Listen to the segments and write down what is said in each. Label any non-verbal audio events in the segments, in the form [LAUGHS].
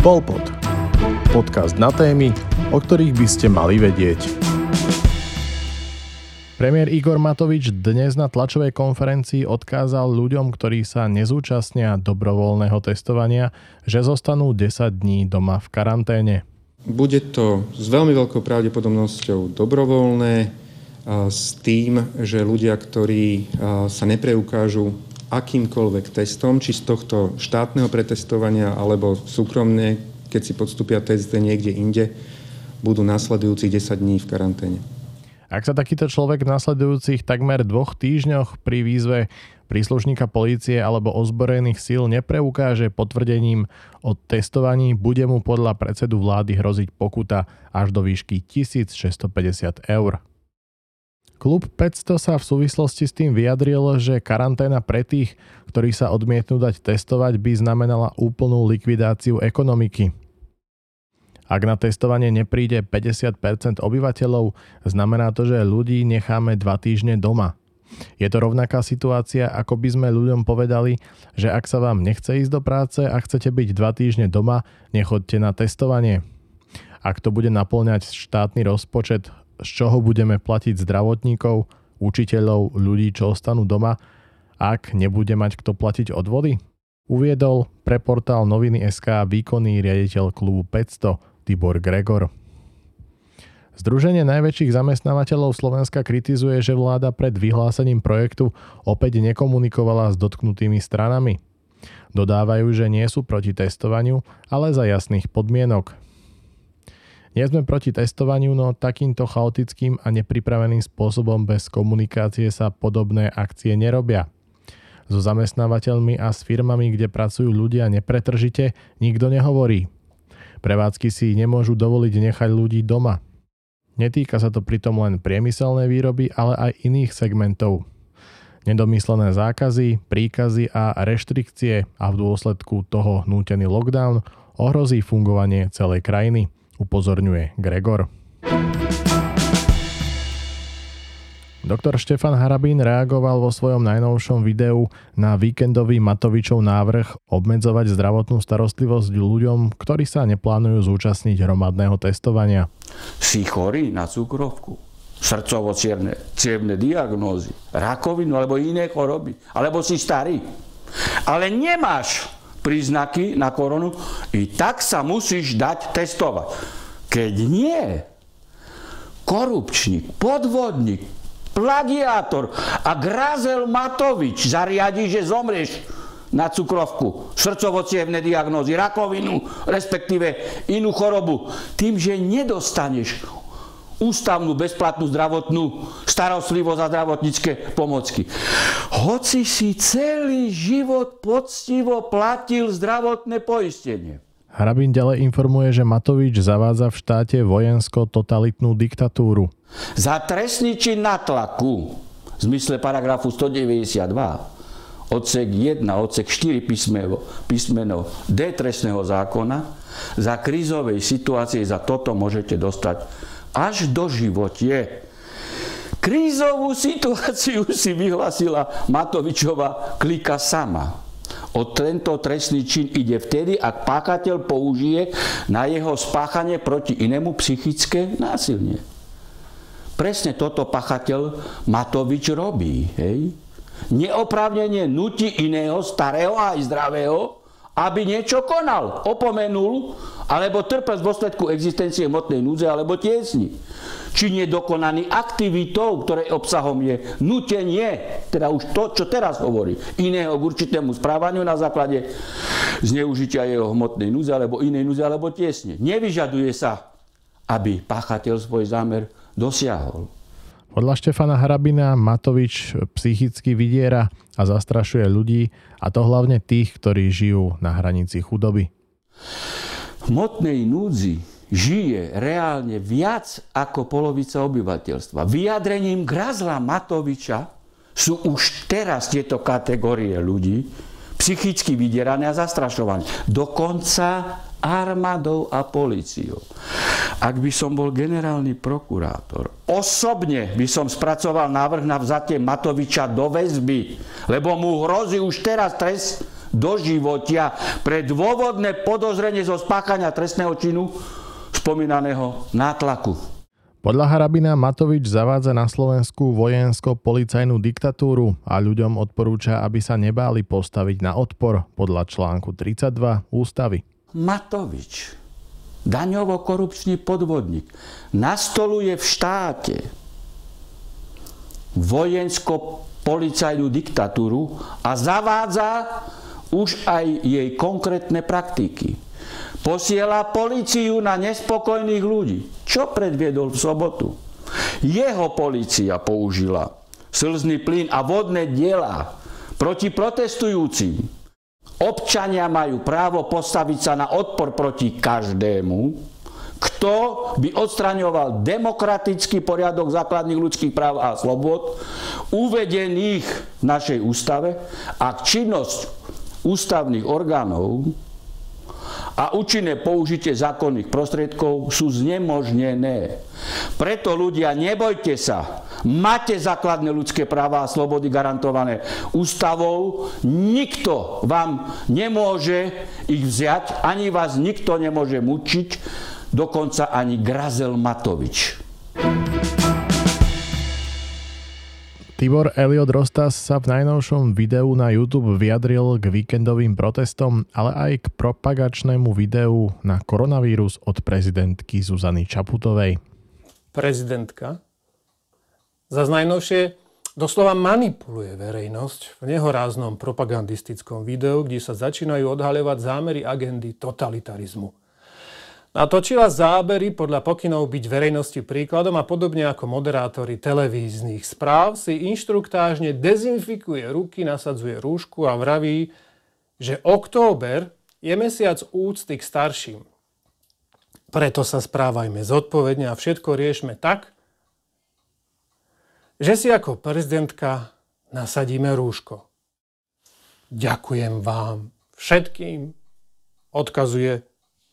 Polpod. Podcast na témy, o ktorých by ste mali vedieť. Premiér Igor Matovič dnes na tlačovej konferencii odkázal ľuďom, ktorí sa nezúčastnia dobrovoľného testovania, že zostanú 10 dní doma v karanténe. Bude to s veľmi veľkou pravdepodobnosťou dobrovoľné s tým, že ľudia, ktorí sa nepreukážu akýmkoľvek testom, či z tohto štátneho pretestovania alebo súkromne, keď si podstúpia test niekde inde, budú nasledujúcich 10 dní v karanténe. Ak sa takýto človek v nasledujúcich takmer dvoch týždňoch pri výzve príslušníka polície alebo ozbrojených síl nepreukáže potvrdením o testovaní, bude mu podľa predsedu vlády hroziť pokuta až do výšky 1650 eur. Klub 500 sa v súvislosti s tým vyjadril, že karanténa pre tých, ktorí sa odmietnú dať testovať, by znamenala úplnú likvidáciu ekonomiky. Ak na testovanie nepríde 50% obyvateľov, znamená to, že ľudí necháme 2 týždne doma. Je to rovnaká situácia, ako by sme ľuďom povedali, že ak sa vám nechce ísť do práce a chcete byť 2 týždne doma, nechoďte na testovanie. Ak to bude naplňať štátny rozpočet z čoho budeme platiť zdravotníkov, učiteľov, ľudí, čo ostanú doma, ak nebude mať kto platiť odvody? Uviedol pre portál noviny SK výkonný riaditeľ klubu 500 Tibor Gregor. Združenie najväčších zamestnávateľov Slovenska kritizuje, že vláda pred vyhlásením projektu opäť nekomunikovala s dotknutými stranami. Dodávajú, že nie sú proti testovaniu, ale za jasných podmienok. Nie sme proti testovaniu, no takýmto chaotickým a nepripraveným spôsobom bez komunikácie sa podobné akcie nerobia. So zamestnávateľmi a s firmami, kde pracujú ľudia nepretržite, nikto nehovorí. Prevádzky si nemôžu dovoliť nechať ľudí doma. Netýka sa to pritom len priemyselnej výroby, ale aj iných segmentov. Nedomyslené zákazy, príkazy a reštrikcie a v dôsledku toho nútený lockdown ohrozí fungovanie celej krajiny upozorňuje Gregor. Doktor Štefan Harabín reagoval vo svojom najnovšom videu na víkendový Matovičov návrh obmedzovať zdravotnú starostlivosť ľuďom, ktorí sa neplánujú zúčastniť hromadného testovania. Si chorý na cukrovku, srdcovo cievne diagnózy, rakovinu alebo iné choroby, alebo si starý, ale nemáš príznaky na koronu, i tak sa musíš dať testovať. Keď nie, korupčník, podvodník, plagiátor a Grazel Matovič zariadi, že zomrieš na cukrovku, srdcovo diagnózy, rakovinu, respektíve inú chorobu, tým, že nedostaneš ústavnú bezplatnú zdravotnú starostlivosť a zdravotnícke pomocky. Hoci si celý život poctivo platil zdravotné poistenie. Hrabin ďalej informuje, že Matovič zavádza v štáte vojensko-totalitnú diktatúru. Za trestný čin natlaku v zmysle paragrafu 192 odsek 1, odsek 4 písmeno, písmeno D trestného zákona za krízovej situácie za toto môžete dostať až do životie. Krízovú situáciu [LAUGHS] si vyhlasila Matovičová klika sama. O tento trestný čin ide vtedy, ak páchateľ použije na jeho spáchanie proti inému psychické násilne. Presne toto pachateľ Matovič robí. Hej? Neoprávnenie nutí iného, starého a aj zdravého, aby niečo konal, opomenul, alebo trpel z dôsledku existencie hmotnej núdze alebo tiesni. Či nedokonaný aktivitou, ktoré obsahom je nutenie, teda už to, čo teraz hovorí, iného k určitému správaniu na základe zneužitia jeho hmotnej núdze alebo inej núdze alebo tiesne. Nevyžaduje sa, aby páchateľ svoj zámer dosiahol. Podľa Štefana Hrabina Matovič psychicky vydiera a zastrašuje ľudí, a to hlavne tých, ktorí žijú na hranici chudoby. V hmotnej núdzi žije reálne viac ako polovica obyvateľstva. Vyjadrením Grazla Matoviča sú už teraz tieto kategórie ľudí psychicky vydierané a zastrašované. Dokonca armádou a policiou. Ak by som bol generálny prokurátor, osobne by som spracoval návrh na vzatie Matoviča do väzby, lebo mu hrozí už teraz trest do životia pre dôvodné podozrenie zo spáchania trestného činu spomínaného nátlaku. Podľa Harabina Matovič zavádza na Slovensku vojensko-policajnú diktatúru a ľuďom odporúča, aby sa nebáli postaviť na odpor podľa článku 32 ústavy. Matovič, daňovo-korupčný podvodník, nastoluje v štáte vojensko-policajnú diktatúru a zavádza už aj jej konkrétne praktiky posiela policiu na nespokojných ľudí. Čo predviedol v sobotu? Jeho policia použila slzný plyn a vodné diela proti protestujúcim. Občania majú právo postaviť sa na odpor proti každému, kto by odstraňoval demokratický poriadok základných ľudských práv a slobod uvedených v našej ústave a činnosť ústavných orgánov a účinné použitie zákonných prostriedkov sú znemožnené. Preto ľudia, nebojte sa, máte základné ľudské práva a slobody garantované ústavou, nikto vám nemôže ich vziať, ani vás nikto nemôže mučiť, dokonca ani Grazel Matovič. Tibor Eliot Rostas sa v najnovšom videu na YouTube vyjadril k víkendovým protestom, ale aj k propagačnému videu na koronavírus od prezidentky Zuzany Čaputovej. Prezidentka za najnovšie doslova manipuluje verejnosť v nehoráznom propagandistickom videu, kde sa začínajú odhaľovať zámery agendy totalitarizmu. Natočila zábery podľa pokynov byť verejnosti príkladom a podobne ako moderátori televíznych správ si inštruktážne dezinfikuje ruky, nasadzuje rúšku a vraví, že október je mesiac úcty k starším. Preto sa správajme zodpovedne a všetko riešme tak, že si ako prezidentka nasadíme rúško. Ďakujem vám všetkým, odkazuje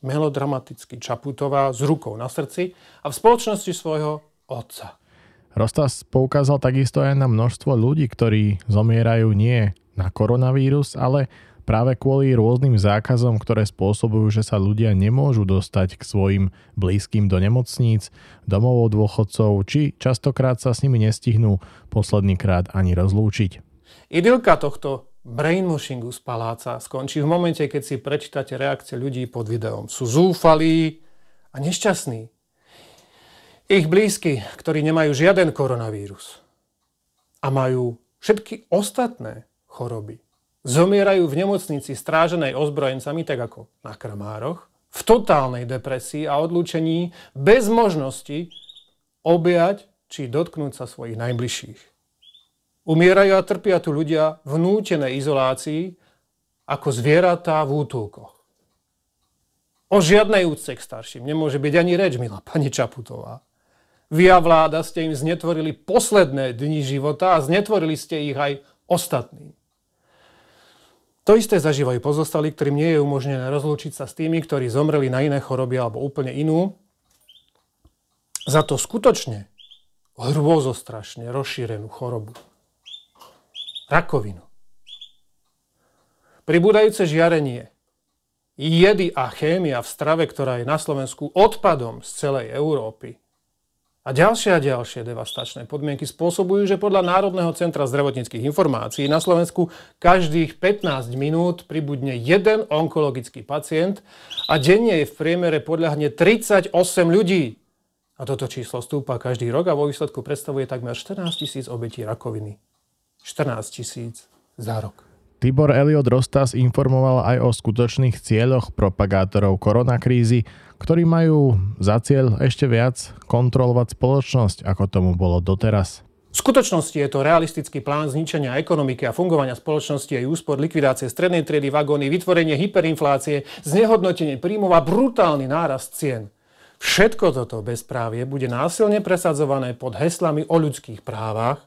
melodramaticky Čaputová s rukou na srdci a v spoločnosti svojho otca. Rostas poukázal takisto aj na množstvo ľudí, ktorí zomierajú nie na koronavírus, ale práve kvôli rôznym zákazom, ktoré spôsobujú, že sa ľudia nemôžu dostať k svojim blízkym do nemocníc, domov dôchodcov, či častokrát sa s nimi nestihnú posledný krát ani rozlúčiť. Idylka tohto brainwashingu z paláca skončí v momente, keď si prečítate reakcie ľudí pod videom. Sú zúfalí a nešťastní. Ich blízky, ktorí nemajú žiaden koronavírus a majú všetky ostatné choroby, zomierajú v nemocnici stráženej ozbrojencami, tak ako na Kramároch, v totálnej depresii a odlúčení bez možnosti objať či dotknúť sa svojich najbližších. Umierajú a trpia tu ľudia v nútenej izolácii ako zvieratá v útulkoch. O žiadnej úcte k starším nemôže byť ani reč, milá pani Čaputová. Vy a vláda ste im znetvorili posledné dni života a znetvorili ste ich aj ostatným. To isté zažívajú pozostali, ktorým nie je umožnené rozlúčiť sa s tými, ktorí zomreli na iné choroby alebo úplne inú. Za to skutočne hrôzostrašne rozšírenú chorobu rakovinu. Pribúdajúce žiarenie, jedy a chémia v strave, ktorá je na Slovensku odpadom z celej Európy a ďalšie a ďalšie devastačné podmienky spôsobujú, že podľa Národného centra zdravotníckých informácií na Slovensku každých 15 minút pribudne jeden onkologický pacient a denne je v priemere podľahne 38 ľudí. A toto číslo stúpa každý rok a vo výsledku predstavuje takmer 14 tisíc obetí rakoviny. 14 tisíc za rok. Tibor Eliot Rostas informoval aj o skutočných cieľoch propagátorov koronakrízy, ktorí majú za cieľ ešte viac kontrolovať spoločnosť, ako tomu bolo doteraz. V skutočnosti je to realistický plán zničenia ekonomiky a fungovania spoločnosti aj úspor, likvidácie strednej triedy vagóny, vytvorenie hyperinflácie, znehodnotenie príjmov a brutálny nárast cien. Všetko toto bezprávie bude násilne presadzované pod heslami o ľudských právach,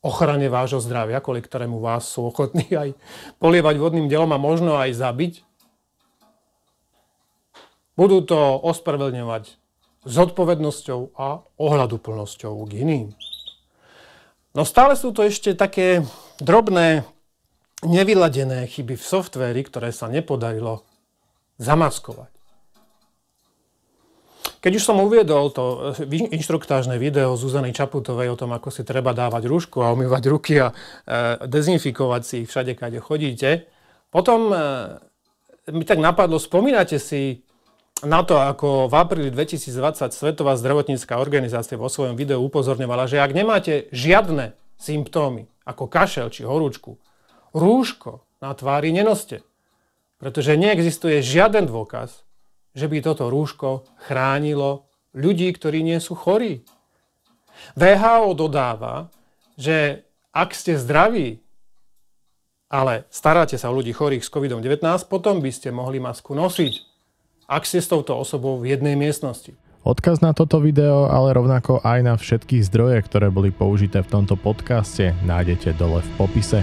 ochrane vášho zdravia, kvôli ktorému vás sú ochotní [LAUGHS] aj polievať vodným delom a možno aj zabiť. Budú to ospravedlňovať zodpovednosťou a ohľaduplnosťou k iným. No stále sú to ešte také drobné nevyladené chyby v softvéri, ktoré sa nepodarilo zamaskovať. Keď už som uviedol to eh, inštruktážne video Zuzany Čaputovej o tom, ako si treba dávať rúšku a umývať ruky a e, dezinfikovať si ich všade, kde chodíte, potom e, mi tak napadlo, spomínate si na to, ako v apríli 2020 Svetová zdravotnícká organizácia vo svojom videu upozorňovala, že ak nemáte žiadne symptómy, ako kašel či horúčku, rúško na tvári nenoste. Pretože neexistuje žiaden dôkaz, že by toto rúško chránilo ľudí, ktorí nie sú chorí. VHO dodáva, že ak ste zdraví, ale staráte sa o ľudí chorých s COVID-19, potom by ste mohli masku nosiť, ak ste s touto osobou v jednej miestnosti. Odkaz na toto video, ale rovnako aj na všetky zdroje, ktoré boli použité v tomto podcaste, nájdete dole v popise.